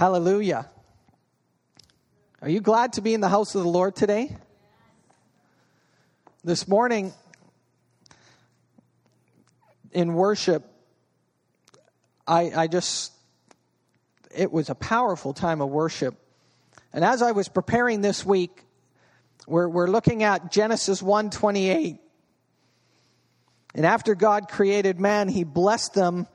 Hallelujah. Are you glad to be in the house of the Lord today? This morning in worship, I, I just, it was a powerful time of worship. And as I was preparing this week, we're, we're looking at Genesis 1:28. And after God created man, he blessed them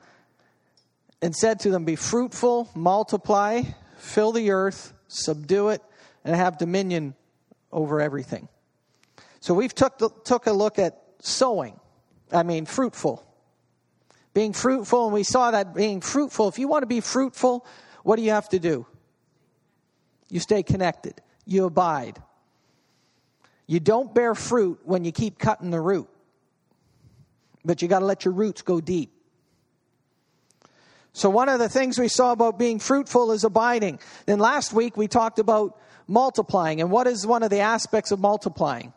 and said to them, Be fruitful, multiply, fill the earth, subdue it, and have dominion over everything. So we've took, took a look at sowing, I mean, fruitful. Being fruitful, and we saw that being fruitful, if you want to be fruitful, what do you have to do? You stay connected, you abide. You don't bear fruit when you keep cutting the root, but you got to let your roots go deep. So, one of the things we saw about being fruitful is abiding. Then last week we talked about multiplying. And what is one of the aspects of multiplying?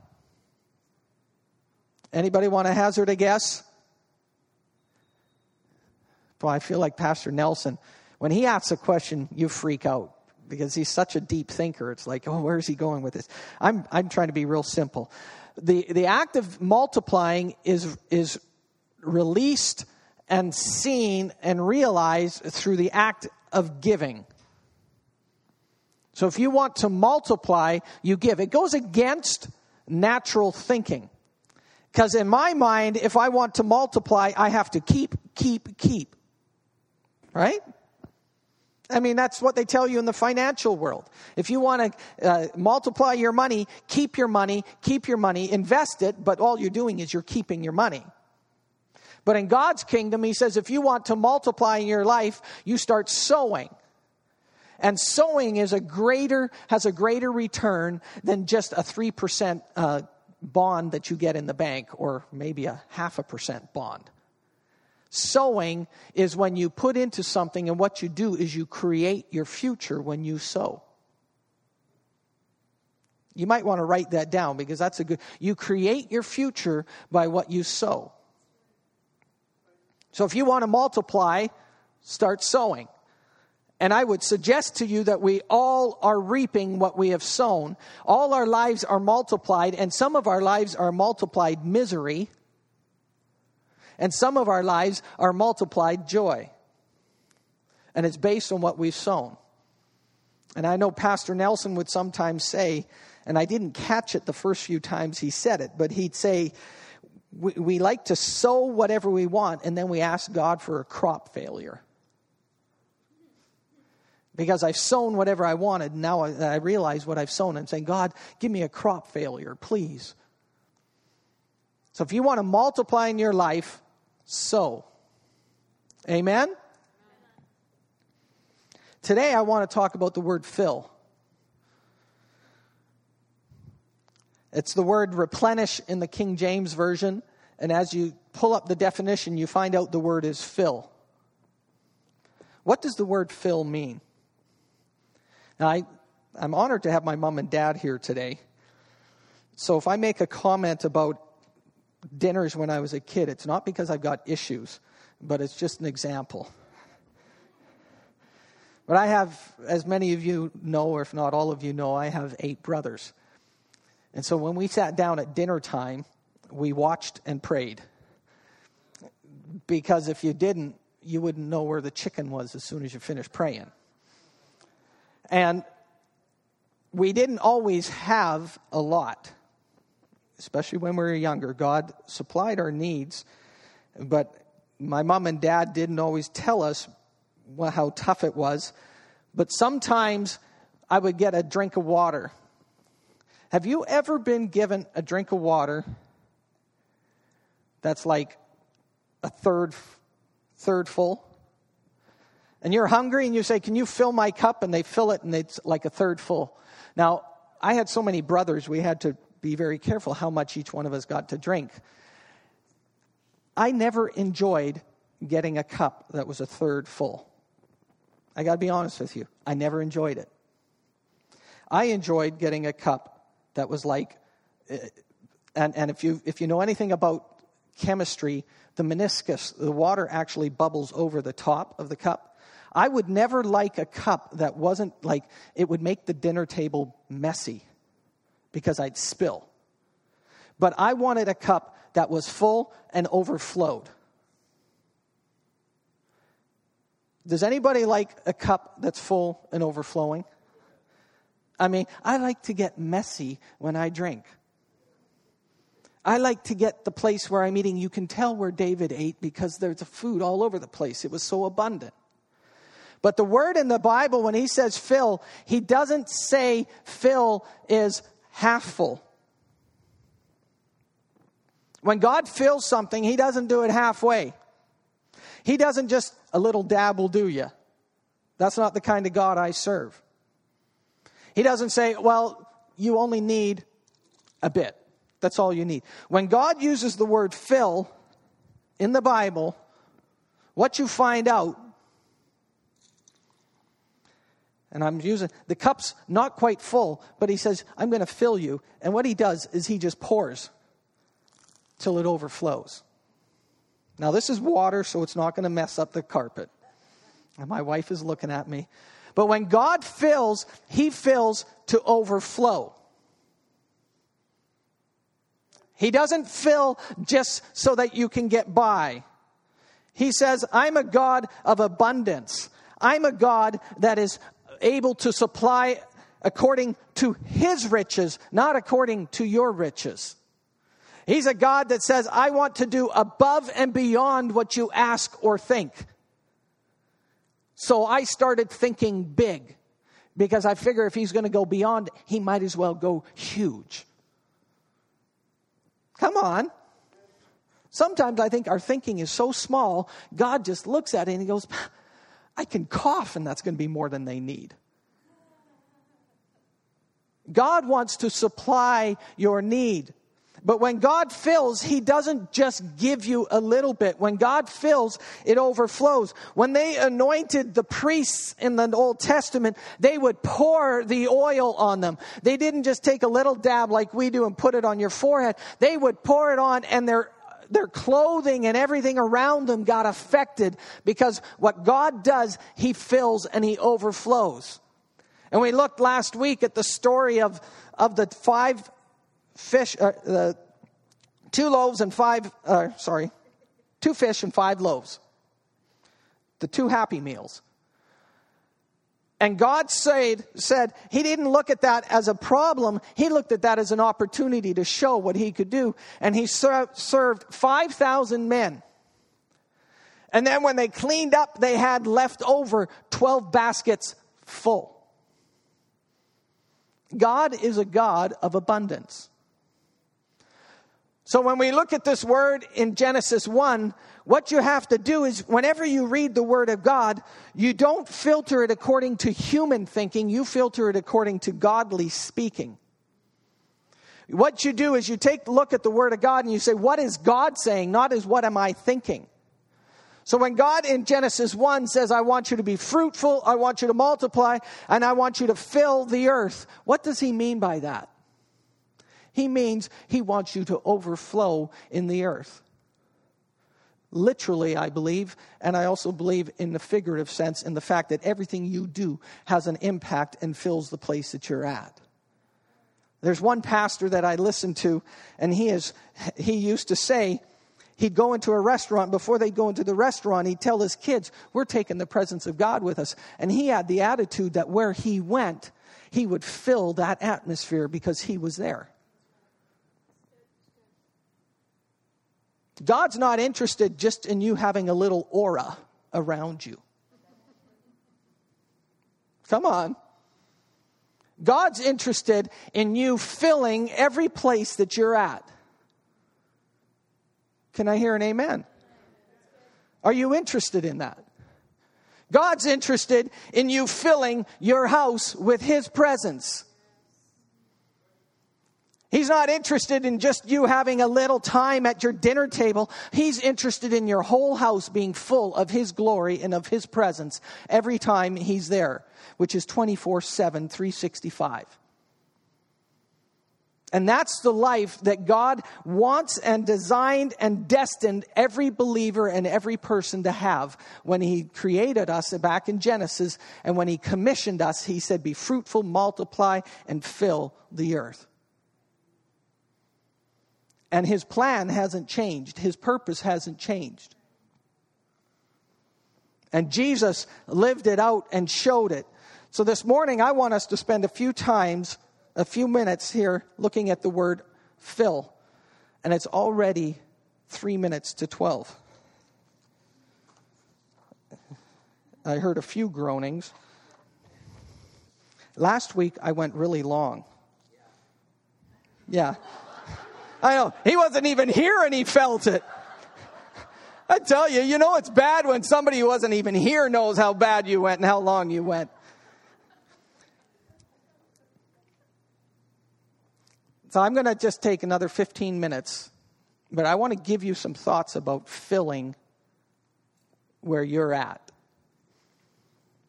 Anybody want to hazard a guess? Well, I feel like Pastor Nelson, when he asks a question, you freak out because he's such a deep thinker. It's like, oh, where's he going with this? I'm, I'm trying to be real simple. The, the act of multiplying is, is released and seen and realized through the act of giving. So if you want to multiply, you give. It goes against natural thinking. Because in my mind, if I want to multiply, I have to keep, keep, keep. Right? I mean, that's what they tell you in the financial world. If you want to uh, multiply your money, keep your money, keep your money, invest it, but all you're doing is you're keeping your money. But in God's kingdom, he says if you want to multiply in your life, you start sowing. And sowing is a greater, has a greater return than just a 3% uh, bond that you get in the bank or maybe a half a percent bond. Sowing is when you put into something, and what you do is you create your future when you sow. You might want to write that down because that's a good. You create your future by what you sow. So if you want to multiply, start sowing. And I would suggest to you that we all are reaping what we have sown. All our lives are multiplied, and some of our lives are multiplied misery, and some of our lives are multiplied joy. And it's based on what we've sown. And I know Pastor Nelson would sometimes say, and I didn't catch it the first few times he said it, but he'd say, we, we like to sow whatever we want, and then we ask God for a crop failure. Because I've sown whatever I wanted, and now I, I realize what I've sown. I'm saying, God, give me a crop failure, please. So if you want to multiply in your life, sow. Amen? Today I want to talk about the word fill. It's the word replenish in the King James Version. And as you pull up the definition, you find out the word is fill. What does the word fill mean? Now, I, I'm honored to have my mom and dad here today. So if I make a comment about dinners when I was a kid, it's not because I've got issues, but it's just an example. But I have, as many of you know, or if not all of you know, I have eight brothers. And so when we sat down at dinner time, we watched and prayed. Because if you didn't, you wouldn't know where the chicken was as soon as you finished praying. And we didn't always have a lot, especially when we were younger. God supplied our needs, but my mom and dad didn't always tell us how tough it was. But sometimes I would get a drink of water have you ever been given a drink of water that's like a third third full? And you're hungry and you say, "Can you fill my cup?" and they fill it and it's like a third full. Now, I had so many brothers, we had to be very careful how much each one of us got to drink. I never enjoyed getting a cup that was a third full. I got to be honest with you. I never enjoyed it. I enjoyed getting a cup that was like, uh, and, and if, you, if you know anything about chemistry, the meniscus, the water actually bubbles over the top of the cup. I would never like a cup that wasn't like, it would make the dinner table messy because I'd spill. But I wanted a cup that was full and overflowed. Does anybody like a cup that's full and overflowing? I mean, I like to get messy when I drink. I like to get the place where I'm eating. You can tell where David ate because there's food all over the place. It was so abundant. But the word in the Bible, when he says fill, he doesn't say fill is half full. When God fills something, he doesn't do it halfway. He doesn't just, a little dab will do you. That's not the kind of God I serve. He doesn't say, well, you only need a bit. That's all you need. When God uses the word fill in the Bible, what you find out, and I'm using the cup's not quite full, but he says, I'm going to fill you. And what he does is he just pours till it overflows. Now, this is water, so it's not going to mess up the carpet. And my wife is looking at me. But when God fills, he fills to overflow. He doesn't fill just so that you can get by. He says, I'm a God of abundance. I'm a God that is able to supply according to his riches, not according to your riches. He's a God that says, I want to do above and beyond what you ask or think. So I started thinking big because I figure if he's going to go beyond, he might as well go huge. Come on. Sometimes I think our thinking is so small, God just looks at it and he goes, I can cough and that's going to be more than they need. God wants to supply your need. But when God fills, He doesn't just give you a little bit. When God fills, it overflows. When they anointed the priests in the Old Testament, they would pour the oil on them. They didn't just take a little dab like we do and put it on your forehead. They would pour it on and their their clothing and everything around them got affected because what God does, He fills and He overflows. And we looked last week at the story of, of the five fish, uh, the two loaves and five, uh, sorry, two fish and five loaves. The two happy meals. And God said, said he didn't look at that as a problem. He looked at that as an opportunity to show what he could do. And he ser- served 5,000 men. And then when they cleaned up, they had left over 12 baskets full. God is a God of abundance. So when we look at this word in Genesis 1, what you have to do is whenever you read the word of God, you don't filter it according to human thinking, you filter it according to godly speaking. What you do is you take a look at the word of God and you say, what is God saying? Not as what am I thinking? So when God in Genesis 1 says, I want you to be fruitful, I want you to multiply, and I want you to fill the earth, what does he mean by that? He means he wants you to overflow in the earth. Literally, I believe, and I also believe in the figurative sense, in the fact that everything you do has an impact and fills the place that you're at. There's one pastor that I listened to, and he is he used to say, he'd go into a restaurant before they'd go into the restaurant he'd tell his kids we're taking the presence of god with us and he had the attitude that where he went he would fill that atmosphere because he was there God's not interested just in you having a little aura around you. Come on. God's interested in you filling every place that you're at. Can I hear an amen? Are you interested in that? God's interested in you filling your house with His presence. He's not interested in just you having a little time at your dinner table. He's interested in your whole house being full of His glory and of His presence every time He's there, which is 24 7, 365. And that's the life that God wants and designed and destined every believer and every person to have. When He created us back in Genesis and when He commissioned us, He said, Be fruitful, multiply, and fill the earth. And His plan hasn't changed, His purpose hasn't changed. And Jesus lived it out and showed it. So this morning, I want us to spend a few times a few minutes here looking at the word fill, and it's already three minutes to 12. I heard a few groanings. Last week I went really long. Yeah. I know. He wasn't even here and he felt it. I tell you, you know it's bad when somebody who wasn't even here knows how bad you went and how long you went. So I'm going to just take another 15 minutes, but I want to give you some thoughts about filling where you're at.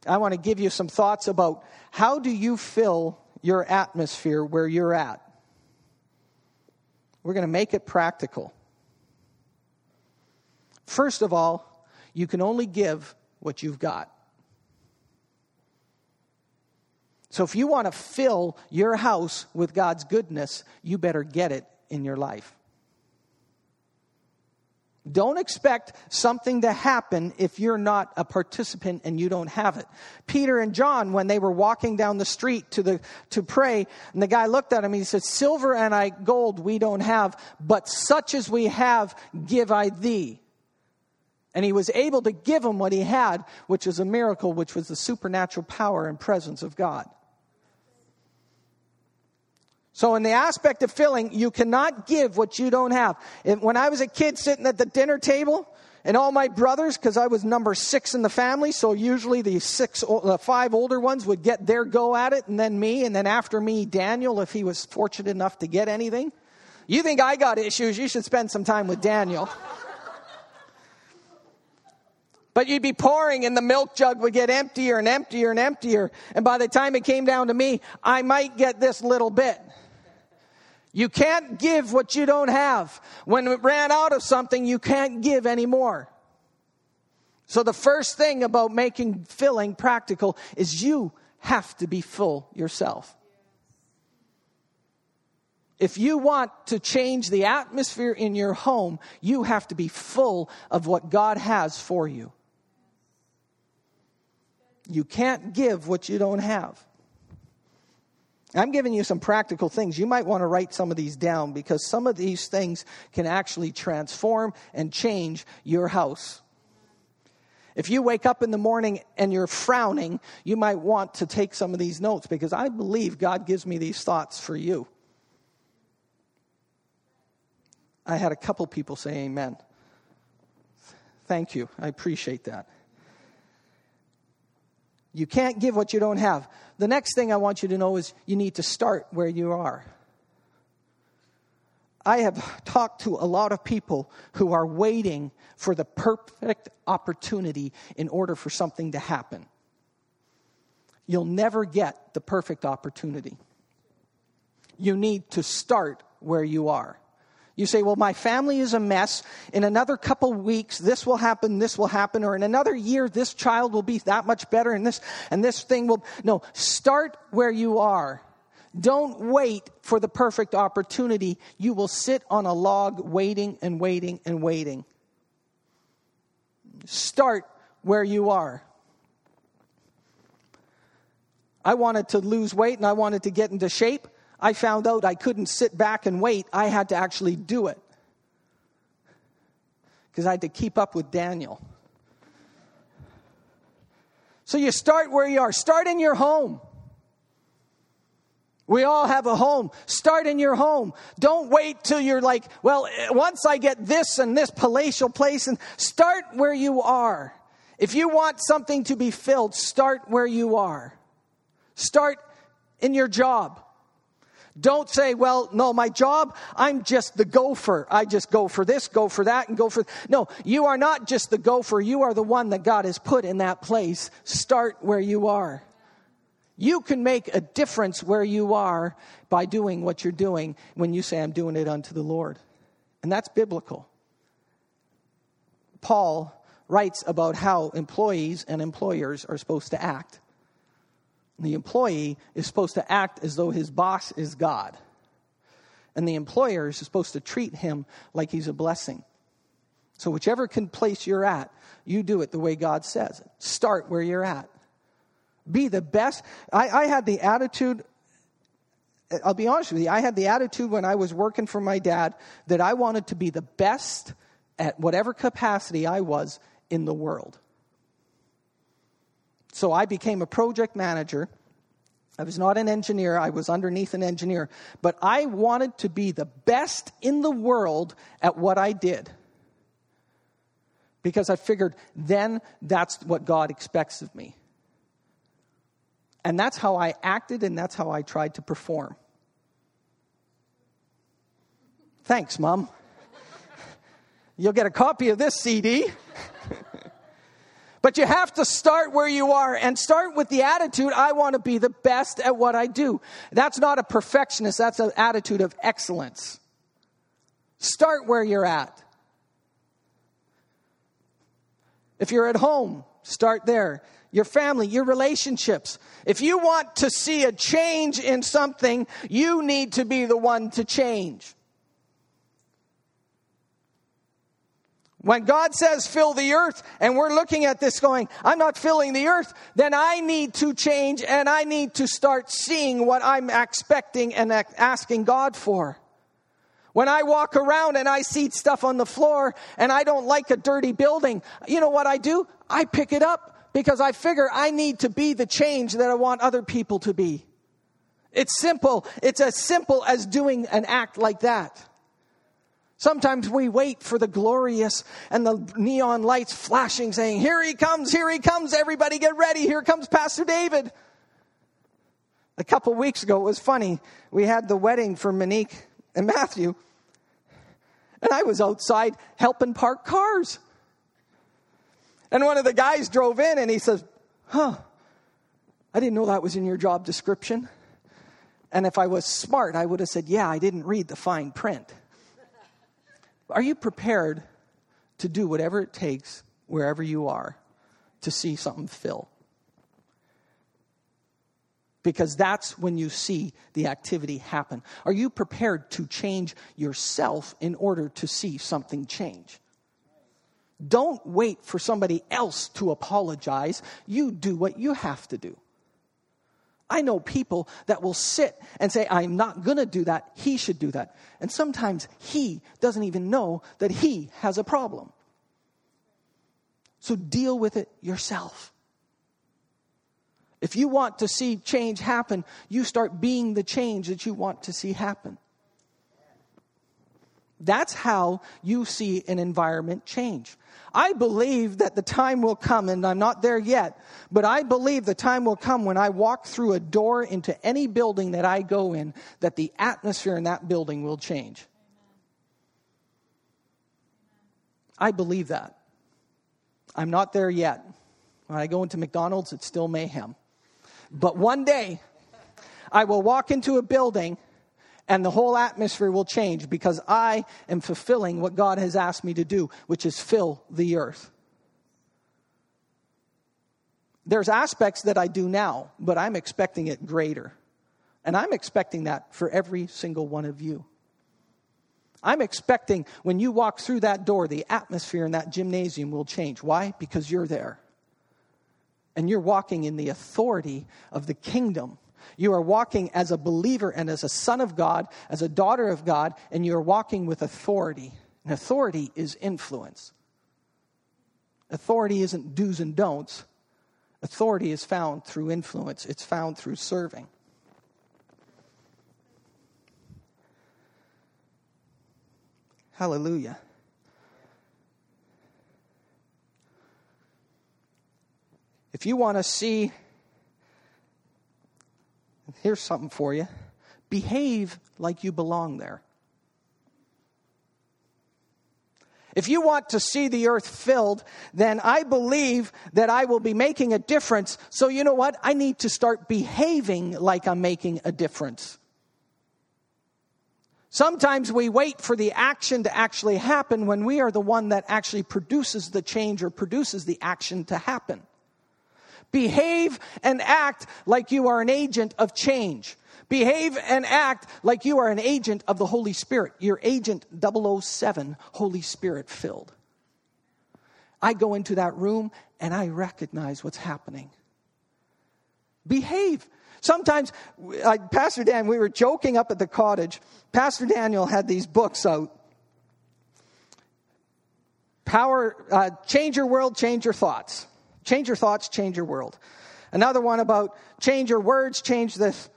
I want to give you some thoughts about how do you fill your atmosphere where you're at. We're going to make it practical. First of all, you can only give what you've got. So if you want to fill your house with God's goodness, you better get it in your life. Don't expect something to happen if you're not a participant and you don't have it. Peter and John, when they were walking down the street to, the, to pray, and the guy looked at him he said, Silver and I gold we don't have, but such as we have give I thee. And he was able to give him what he had, which was a miracle, which was the supernatural power and presence of God. So, in the aspect of filling, you cannot give what you don't have. When I was a kid sitting at the dinner table, and all my brothers, because I was number six in the family, so usually the six, the five older ones would get their go at it, and then me, and then after me, Daniel, if he was fortunate enough to get anything. You think I got issues? You should spend some time with Daniel. But you'd be pouring, and the milk jug would get emptier and emptier and emptier. And by the time it came down to me, I might get this little bit. You can't give what you don't have. When it ran out of something, you can't give anymore. So the first thing about making filling practical is you have to be full yourself. If you want to change the atmosphere in your home, you have to be full of what God has for you. You can't give what you don't have. I'm giving you some practical things. You might want to write some of these down because some of these things can actually transform and change your house. If you wake up in the morning and you're frowning, you might want to take some of these notes because I believe God gives me these thoughts for you. I had a couple people say amen. Thank you. I appreciate that. You can't give what you don't have. The next thing I want you to know is you need to start where you are. I have talked to a lot of people who are waiting for the perfect opportunity in order for something to happen. You'll never get the perfect opportunity. You need to start where you are. You say, well, my family is a mess. In another couple weeks, this will happen, this will happen, or in another year, this child will be that much better, and this, and this thing will. No, start where you are. Don't wait for the perfect opportunity. You will sit on a log waiting and waiting and waiting. Start where you are. I wanted to lose weight and I wanted to get into shape. I found out I couldn't sit back and wait. I had to actually do it. Because I had to keep up with Daniel. So you start where you are. Start in your home. We all have a home. Start in your home. Don't wait till you're like, well, once I get this and this palatial place, and start where you are. If you want something to be filled, start where you are. Start in your job. Don't say, well, no, my job, I'm just the gopher. I just go for this, go for that, and go for. No, you are not just the gopher. You are the one that God has put in that place. Start where you are. You can make a difference where you are by doing what you're doing when you say, I'm doing it unto the Lord. And that's biblical. Paul writes about how employees and employers are supposed to act. The employee is supposed to act as though his boss is God. And the employer is supposed to treat him like he's a blessing. So, whichever place you're at, you do it the way God says. Start where you're at. Be the best. I, I had the attitude I'll be honest with you, I had the attitude when I was working for my dad that I wanted to be the best at whatever capacity I was in the world. So I became a project manager. I was not an engineer, I was underneath an engineer. But I wanted to be the best in the world at what I did. Because I figured then that's what God expects of me. And that's how I acted and that's how I tried to perform. Thanks, Mom. You'll get a copy of this CD. But you have to start where you are and start with the attitude I want to be the best at what I do. That's not a perfectionist, that's an attitude of excellence. Start where you're at. If you're at home, start there. Your family, your relationships. If you want to see a change in something, you need to be the one to change. When God says fill the earth and we're looking at this going, I'm not filling the earth, then I need to change and I need to start seeing what I'm expecting and asking God for. When I walk around and I see stuff on the floor and I don't like a dirty building, you know what I do? I pick it up because I figure I need to be the change that I want other people to be. It's simple. It's as simple as doing an act like that. Sometimes we wait for the glorious and the neon lights flashing, saying, Here he comes, here he comes, everybody get ready, here comes Pastor David. A couple weeks ago, it was funny. We had the wedding for Monique and Matthew, and I was outside helping park cars. And one of the guys drove in and he says, Huh, I didn't know that was in your job description. And if I was smart, I would have said, Yeah, I didn't read the fine print. Are you prepared to do whatever it takes wherever you are to see something fill? Because that's when you see the activity happen. Are you prepared to change yourself in order to see something change? Don't wait for somebody else to apologize. You do what you have to do. I know people that will sit and say, I'm not going to do that. He should do that. And sometimes he doesn't even know that he has a problem. So deal with it yourself. If you want to see change happen, you start being the change that you want to see happen. That's how you see an environment change. I believe that the time will come, and I'm not there yet, but I believe the time will come when I walk through a door into any building that I go in, that the atmosphere in that building will change. I believe that. I'm not there yet. When I go into McDonald's, it's still mayhem. But one day, I will walk into a building and the whole atmosphere will change because I am fulfilling what God has asked me to do, which is fill the earth. There's aspects that I do now, but I'm expecting it greater. And I'm expecting that for every single one of you. I'm expecting when you walk through that door, the atmosphere in that gymnasium will change. Why? Because you're there. And you're walking in the authority of the kingdom you are walking as a believer and as a son of God, as a daughter of God, and you are walking with authority. And authority is influence. Authority isn't do's and don'ts. Authority is found through influence, it's found through serving. Hallelujah. If you want to see Here's something for you behave like you belong there. If you want to see the earth filled, then I believe that I will be making a difference. So you know what? I need to start behaving like I'm making a difference. Sometimes we wait for the action to actually happen when we are the one that actually produces the change or produces the action to happen. Behave and act like you are an agent of change. Behave and act like you are an agent of the Holy Spirit. You're agent 007, Holy Spirit filled. I go into that room and I recognize what's happening. Behave. Sometimes, uh, Pastor Dan, we were joking up at the cottage. Pastor Daniel had these books out. Power, uh, change your world, change your thoughts. Change your thoughts, change your world. Another one about change your words, change this.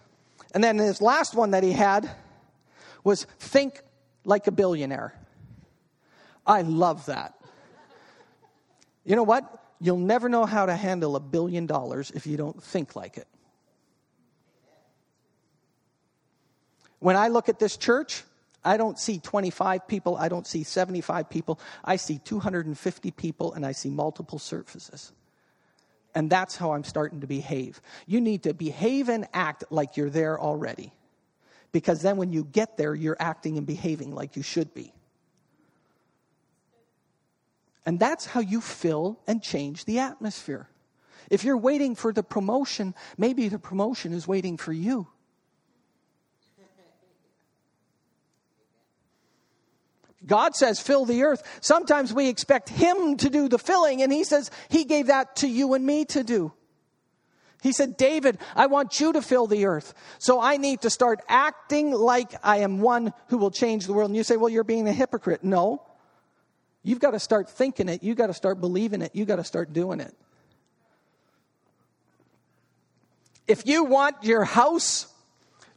And then his last one that he had was think like a billionaire. I love that. You know what? You'll never know how to handle a billion dollars if you don't think like it. When I look at this church, I don't see 25 people, I don't see 75 people. I see 250 people and I see multiple surfaces. And that's how I'm starting to behave. You need to behave and act like you're there already. Because then when you get there, you're acting and behaving like you should be. And that's how you fill and change the atmosphere. If you're waiting for the promotion, maybe the promotion is waiting for you. God says, fill the earth. Sometimes we expect Him to do the filling, and He says, He gave that to you and me to do. He said, David, I want you to fill the earth. So I need to start acting like I am one who will change the world. And you say, well, you're being a hypocrite. No. You've got to start thinking it. You've got to start believing it. You've got to start doing it. If you want your house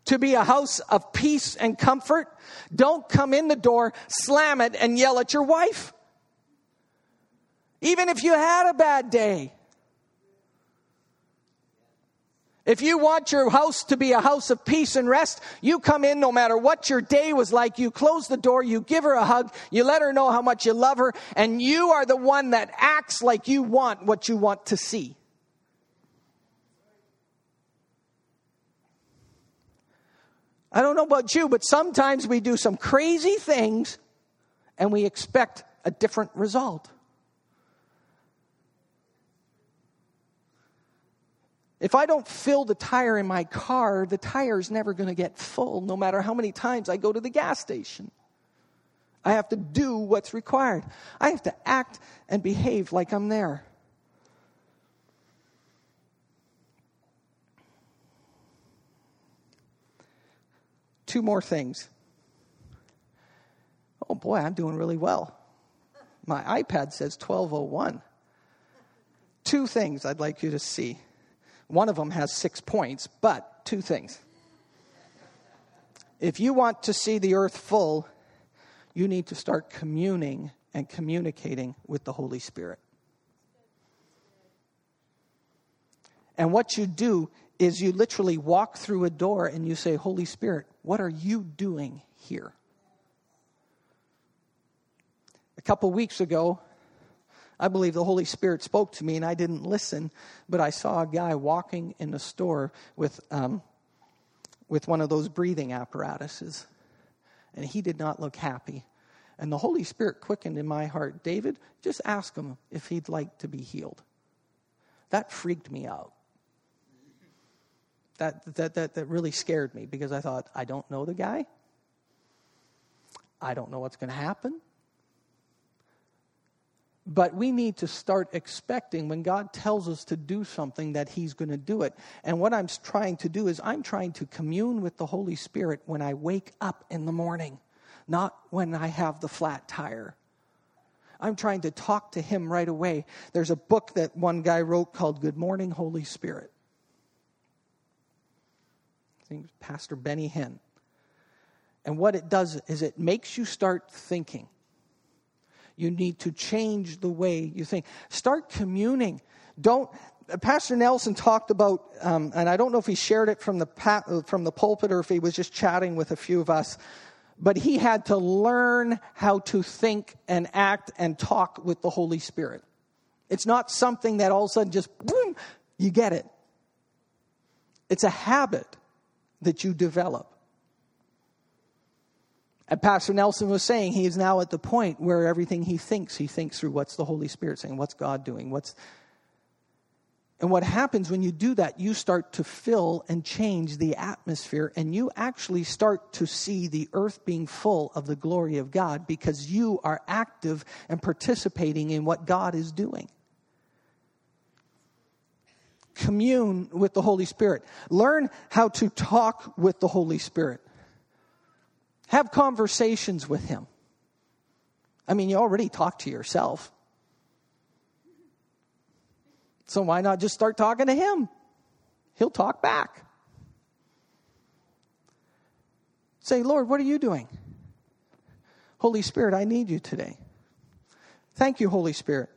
to be a house of peace and comfort, don't come in the door, slam it, and yell at your wife. Even if you had a bad day. If you want your house to be a house of peace and rest, you come in no matter what your day was like. You close the door, you give her a hug, you let her know how much you love her, and you are the one that acts like you want what you want to see. I don't know about you, but sometimes we do some crazy things and we expect a different result. If I don't fill the tire in my car, the tire is never going to get full, no matter how many times I go to the gas station. I have to do what's required. I have to act and behave like I'm there. Two more things. Oh boy, I'm doing really well. My iPad says 1201. Two things I'd like you to see. One of them has six points, but two things. If you want to see the earth full, you need to start communing and communicating with the Holy Spirit. And what you do is you literally walk through a door and you say, Holy Spirit, what are you doing here? A couple weeks ago, I believe the Holy Spirit spoke to me and I didn't listen, but I saw a guy walking in a store with, um, with one of those breathing apparatuses. And he did not look happy. And the Holy Spirit quickened in my heart David, just ask him if he'd like to be healed. That freaked me out that, that, that, that really scared me because I thought, I don't know the guy. I don't know what's going to happen. But we need to start expecting when God tells us to do something that He's going to do it. And what I'm trying to do is I'm trying to commune with the Holy Spirit when I wake up in the morning, not when I have the flat tire. I'm trying to talk to Him right away. There's a book that one guy wrote called Good Morning, Holy Spirit. Think Pastor Benny Hinn. And what it does is it makes you start thinking. You need to change the way you think. Start communing. Don't. Pastor Nelson talked about, um, and I don't know if he shared it from the from the pulpit or if he was just chatting with a few of us. but he had to learn how to think and act and talk with the Holy Spirit. It's not something that all of a sudden just boom, you get it. It's a habit that you develop. And Pastor Nelson was saying he is now at the point where everything he thinks, he thinks through what's the Holy Spirit saying, what's God doing, what's and what happens when you do that, you start to fill and change the atmosphere, and you actually start to see the earth being full of the glory of God because you are active and participating in what God is doing. Commune with the Holy Spirit. Learn how to talk with the Holy Spirit. Have conversations with Him. I mean, you already talk to yourself. So why not just start talking to Him? He'll talk back. Say, Lord, what are you doing? Holy Spirit, I need you today. Thank you, Holy Spirit.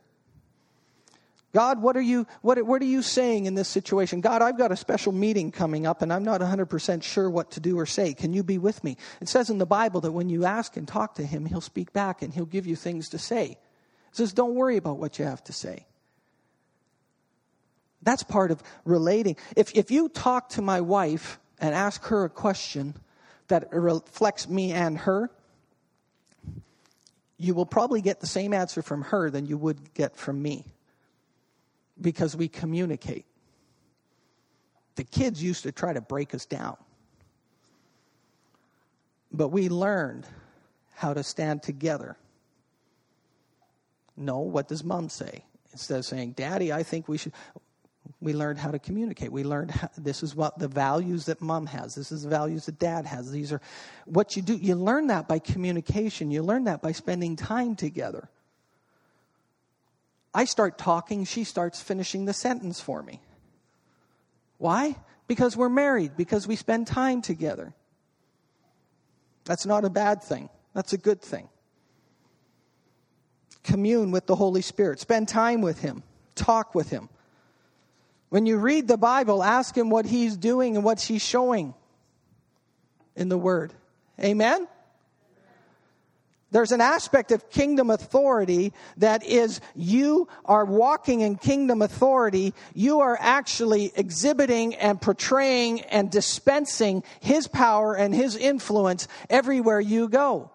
God, what are you what, what are you saying in this situation? God, I've got a special meeting coming up and I'm not 100% sure what to do or say. Can you be with me? It says in the Bible that when you ask and talk to him, he'll speak back and he'll give you things to say. It says don't worry about what you have to say. That's part of relating. If if you talk to my wife and ask her a question that reflects me and her, you will probably get the same answer from her than you would get from me because we communicate. The kids used to try to break us down. But we learned how to stand together. No, what does mom say? Instead of saying, Daddy, I think we should. We learned how to communicate. We learned how, this is what the values that mom has. This is the values that dad has. These are what you do. You learn that by communication. You learn that by spending time together. I start talking, she starts finishing the sentence for me. Why? Because we're married, because we spend time together. That's not a bad thing, that's a good thing. Commune with the Holy Spirit, spend time with Him, talk with Him. When you read the Bible, ask Him what He's doing and what He's showing in the Word. Amen? There's an aspect of kingdom authority that is you are walking in kingdom authority. You are actually exhibiting and portraying and dispensing his power and his influence everywhere you go.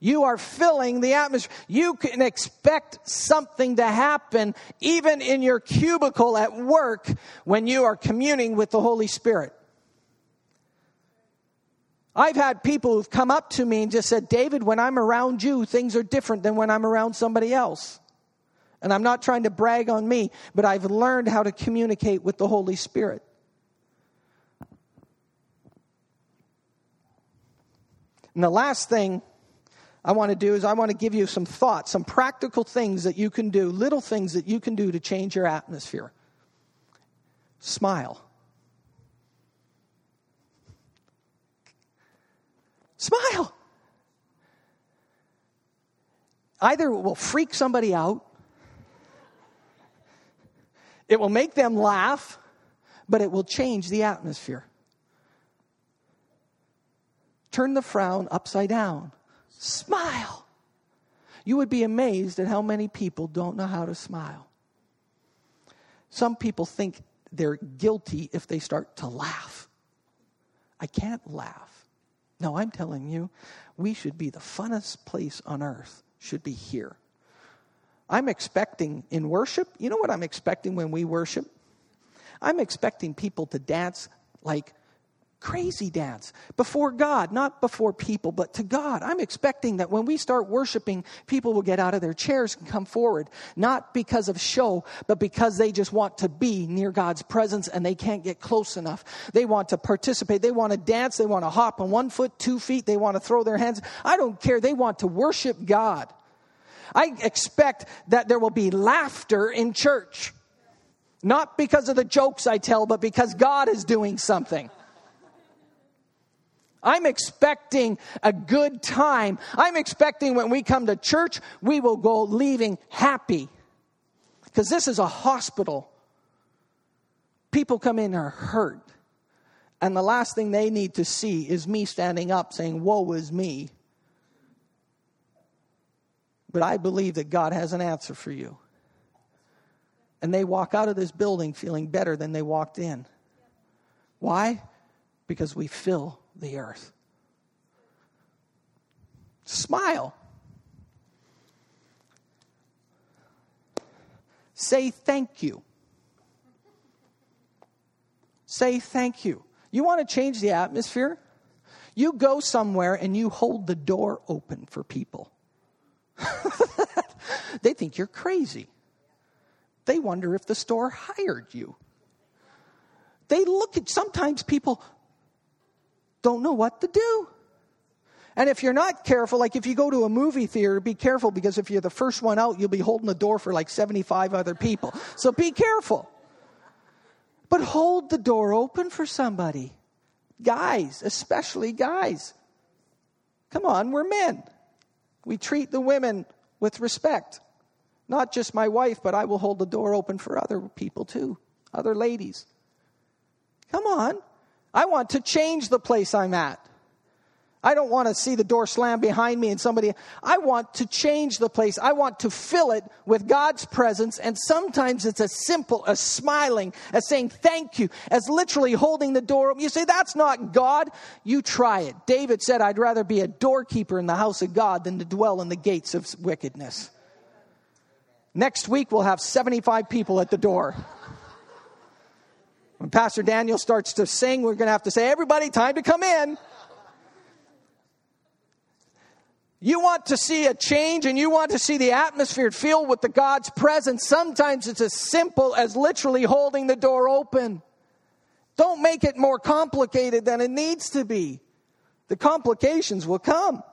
You are filling the atmosphere. You can expect something to happen even in your cubicle at work when you are communing with the Holy Spirit. I've had people who've come up to me and just said, David, when I'm around you, things are different than when I'm around somebody else. And I'm not trying to brag on me, but I've learned how to communicate with the Holy Spirit. And the last thing I want to do is I want to give you some thoughts, some practical things that you can do, little things that you can do to change your atmosphere. Smile. Smile. Either it will freak somebody out, it will make them laugh, but it will change the atmosphere. Turn the frown upside down. Smile. You would be amazed at how many people don't know how to smile. Some people think they're guilty if they start to laugh. I can't laugh. No, I'm telling you, we should be the funnest place on earth, should be here. I'm expecting in worship, you know what I'm expecting when we worship? I'm expecting people to dance like crazy dance before God, not before people, but to God. I'm expecting that when we start worshiping, people will get out of their chairs and come forward, not because of show, but because they just want to be near God's presence and they can't get close enough. They want to participate. They want to dance. They want to hop on one foot, two feet. They want to throw their hands. I don't care. They want to worship God. I expect that there will be laughter in church. Not because of the jokes I tell, but because God is doing something. I'm expecting a good time. I'm expecting when we come to church, we will go leaving happy. Because this is a hospital. People come in are hurt. And the last thing they need to see is me standing up saying, Woe is me. But I believe that God has an answer for you. And they walk out of this building feeling better than they walked in. Why? Because we fill the earth. Smile. Say thank you. Say thank you. You want to change the atmosphere? You go somewhere and you hold the door open for people. they think you're crazy. They wonder if the store hired you. They look at, sometimes people don't know what to do. And if you're not careful, like if you go to a movie theater, be careful because if you're the first one out, you'll be holding the door for like 75 other people. So be careful. But hold the door open for somebody. Guys, especially guys. Come on, we're men. We treat the women with respect. Not just my wife, but I will hold the door open for other people too, other ladies. Come on. I want to change the place I'm at. I don't want to see the door slam behind me and somebody. I want to change the place. I want to fill it with God's presence. And sometimes it's as simple as smiling, as saying thank you, as literally holding the door open. You say, that's not God. You try it. David said, I'd rather be a doorkeeper in the house of God than to dwell in the gates of wickedness. Next week, we'll have 75 people at the door. When Pastor Daniel starts to sing, we're going to have to say, everybody, time to come in. You want to see a change and you want to see the atmosphere filled with the God's presence. Sometimes it's as simple as literally holding the door open. Don't make it more complicated than it needs to be. The complications will come.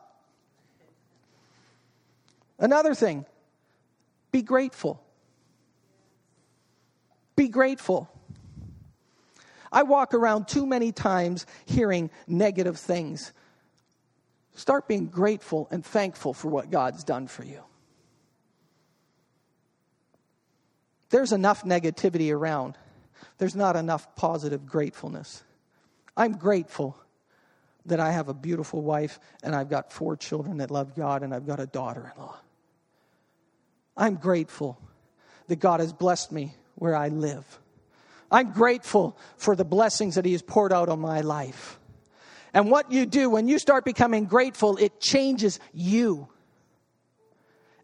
Another thing, be grateful. Be grateful. I walk around too many times hearing negative things. Start being grateful and thankful for what God's done for you. There's enough negativity around, there's not enough positive gratefulness. I'm grateful that I have a beautiful wife and I've got four children that love God and I've got a daughter in law. I'm grateful that God has blessed me where I live. I'm grateful for the blessings that He has poured out on my life. And what you do when you start becoming grateful, it changes you.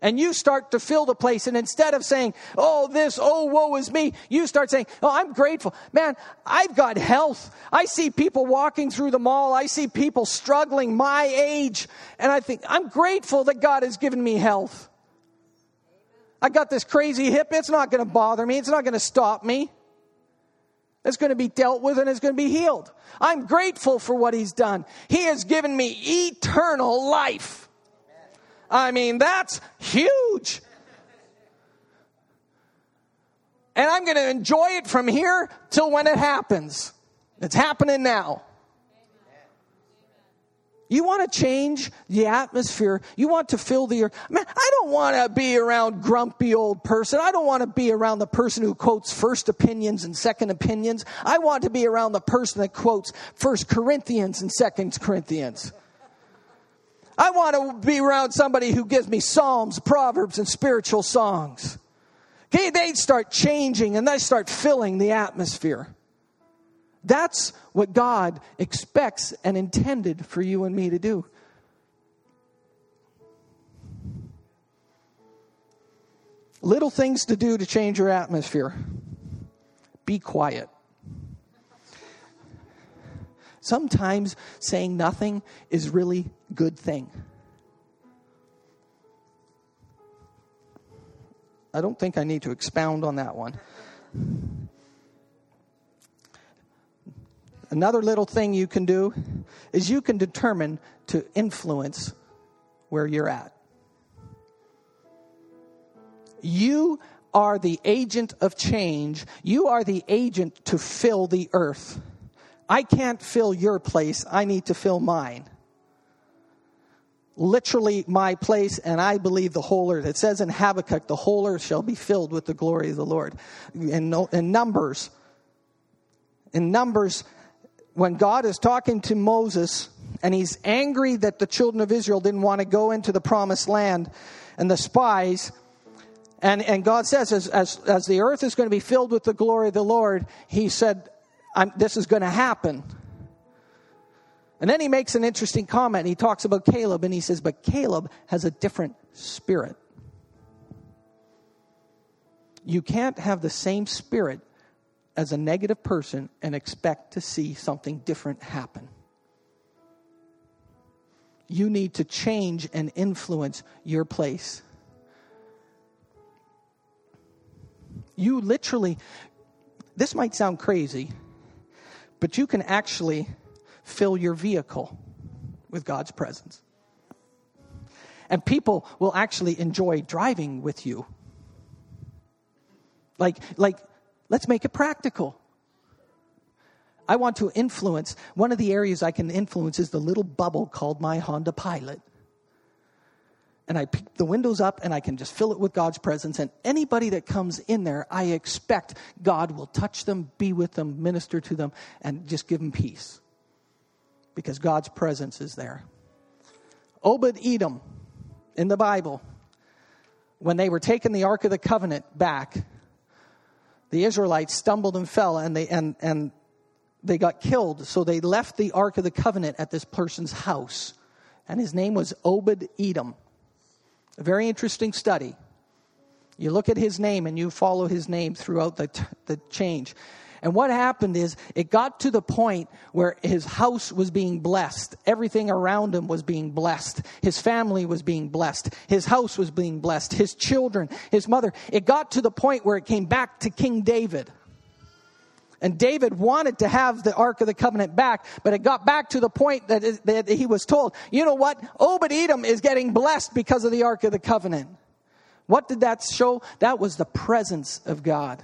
And you start to fill the place. And instead of saying, oh, this, oh, woe is me, you start saying, oh, I'm grateful. Man, I've got health. I see people walking through the mall. I see people struggling my age. And I think, I'm grateful that God has given me health. I got this crazy hip. It's not going to bother me. It's not going to stop me. It's going to be dealt with and it's going to be healed. I'm grateful for what he's done. He has given me eternal life. I mean, that's huge. And I'm going to enjoy it from here till when it happens. It's happening now. You want to change the atmosphere. You want to fill the earth. Man, I don't want to be around grumpy old person. I don't want to be around the person who quotes first opinions and second opinions. I want to be around the person that quotes first Corinthians and second Corinthians. I want to be around somebody who gives me psalms, proverbs, and spiritual songs. Okay, they start changing and they start filling the atmosphere. That's what God expects and intended for you and me to do. Little things to do to change your atmosphere. Be quiet. Sometimes saying nothing is really good thing. I don't think I need to expound on that one. Another little thing you can do is you can determine to influence where you're at. You are the agent of change. You are the agent to fill the earth. I can't fill your place. I need to fill mine. Literally, my place, and I believe the whole earth. It says in Habakkuk, the whole earth shall be filled with the glory of the Lord. In, in Numbers, in Numbers when God is talking to Moses and he's angry that the children of Israel didn't want to go into the promised land and the spies. And, and God says, as, as, as the earth is going to be filled with the glory of the Lord, he said, This is going to happen. And then he makes an interesting comment. He talks about Caleb and he says, But Caleb has a different spirit. You can't have the same spirit as a negative person and expect to see something different happen. You need to change and influence your place. You literally, this might sound crazy, but you can actually fill your vehicle with God's presence. And people will actually enjoy driving with you. Like, like Let's make it practical. I want to influence. One of the areas I can influence is the little bubble called my Honda Pilot. And I pick the windows up and I can just fill it with God's presence. And anybody that comes in there, I expect God will touch them, be with them, minister to them, and just give them peace. Because God's presence is there. Obed Edom in the Bible, when they were taking the Ark of the Covenant back, the Israelites stumbled and fell and they, and, and they got killed. So they left the Ark of the Covenant at this person's house. And his name was Obed Edom. A very interesting study. You look at his name and you follow his name throughout the, the change. And what happened is it got to the point where his house was being blessed. Everything around him was being blessed. His family was being blessed. His house was being blessed. His children, his mother. It got to the point where it came back to King David. And David wanted to have the Ark of the Covenant back, but it got back to the point that, that he was told, you know what? Obed Edom is getting blessed because of the Ark of the Covenant. What did that show? That was the presence of God.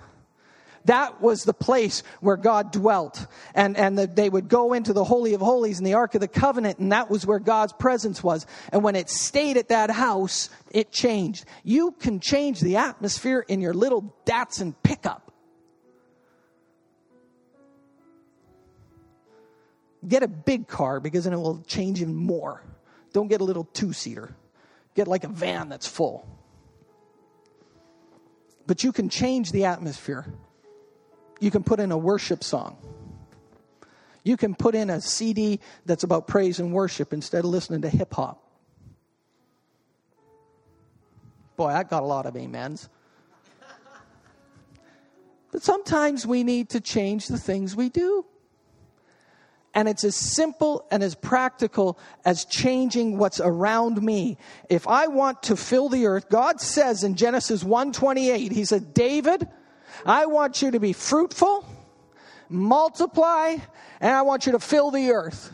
That was the place where God dwelt. And, and the, they would go into the Holy of Holies and the Ark of the Covenant, and that was where God's presence was. And when it stayed at that house, it changed. You can change the atmosphere in your little Datsun pickup. Get a big car because then it will change even more. Don't get a little two seater. Get like a van that's full. But you can change the atmosphere you can put in a worship song. You can put in a CD that's about praise and worship instead of listening to hip hop. Boy, I got a lot of amens. But sometimes we need to change the things we do. And it's as simple and as practical as changing what's around me. If I want to fill the earth, God says in Genesis 1:28, he said, "David, I want you to be fruitful, multiply, and I want you to fill the earth.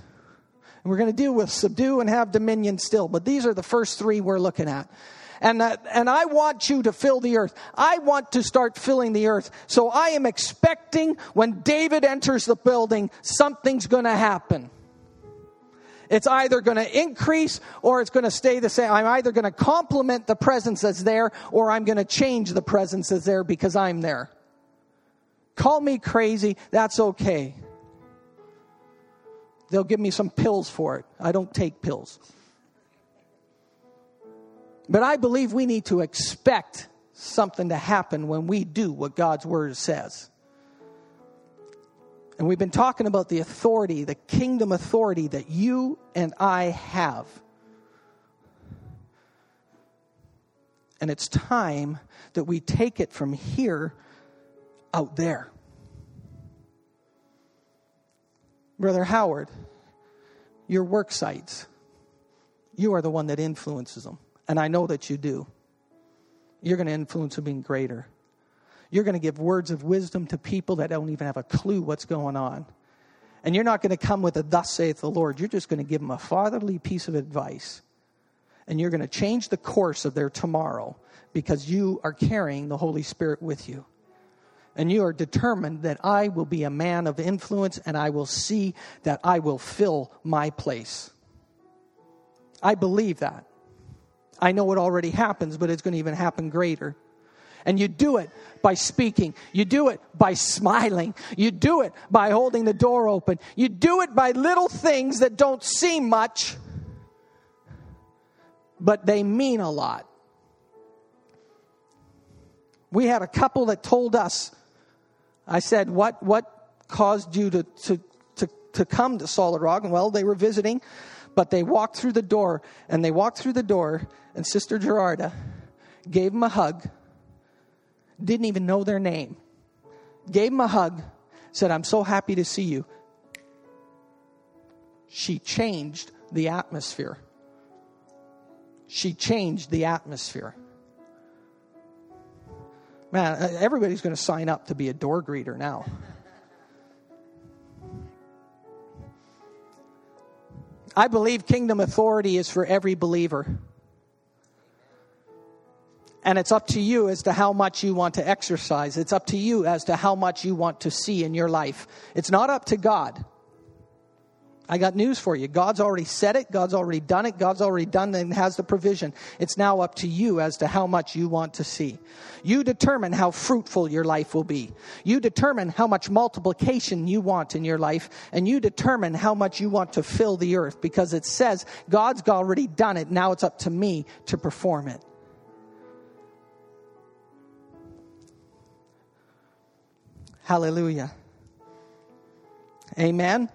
And we're going to deal with subdue and have dominion still, but these are the first three we're looking at. And, uh, and I want you to fill the earth. I want to start filling the earth. So I am expecting when David enters the building, something's going to happen. It's either going to increase or it's going to stay the same. I'm either going to complement the presence that's there or I'm going to change the presence that's there because I'm there. Call me crazy, that's okay. They'll give me some pills for it. I don't take pills. But I believe we need to expect something to happen when we do what God's word says. And we've been talking about the authority, the kingdom authority that you and I have. And it's time that we take it from here out there. Brother Howard, your work sites, you are the one that influences them. And I know that you do. You're going to influence them being greater. You're going to give words of wisdom to people that don't even have a clue what's going on. And you're not going to come with a thus saith the Lord. You're just going to give them a fatherly piece of advice. And you're going to change the course of their tomorrow because you are carrying the Holy Spirit with you. And you are determined that I will be a man of influence and I will see that I will fill my place. I believe that. I know it already happens, but it's going to even happen greater. And you do it by speaking. You do it by smiling. You do it by holding the door open. You do it by little things that don't seem much, but they mean a lot. We had a couple that told us, I said, what, what caused you to, to, to, to come to Solid Rock? And well, they were visiting, but they walked through the door, and they walked through the door, and Sister Gerarda gave them a hug, didn't even know their name, gave them a hug, said, I'm so happy to see you. She changed the atmosphere. She changed the atmosphere. Man, uh, everybody's going to sign up to be a door greeter now. I believe kingdom authority is for every believer. And it's up to you as to how much you want to exercise. It's up to you as to how much you want to see in your life. It's not up to God. I got news for you. God's already said it. God's already done it. God's already done and has the provision. It's now up to you as to how much you want to see. You determine how fruitful your life will be. You determine how much multiplication you want in your life. And you determine how much you want to fill the earth because it says God's already done it. Now it's up to me to perform it. Hallelujah. Amen.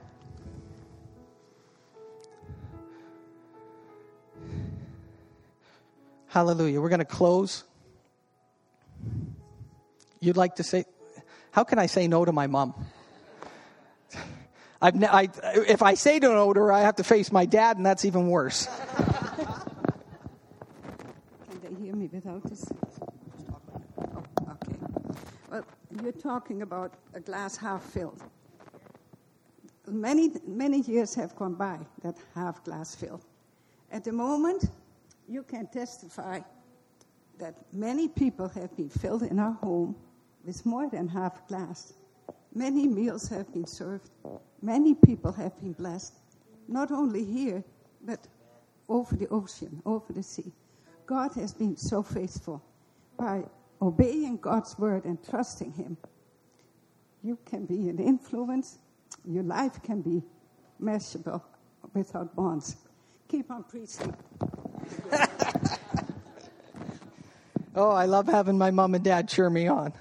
Hallelujah. We're going to close. You'd like to say, how can I say no to my mom? I've, I, if I say no to her, I have to face my dad, and that's even worse. Can they hear me without this? Oh, okay. Well, you're talking about a glass half filled. Many, many years have gone by that half glass filled. At the moment, you can testify that many people have been filled in our home with more than half glass. Many meals have been served. Many people have been blessed, not only here, but over the ocean, over the sea. God has been so faithful. By obeying God's word and trusting Him, you can be an influence. Your life can be measurable without bonds. Keep on preaching. oh, I love having my mom and dad cheer me on.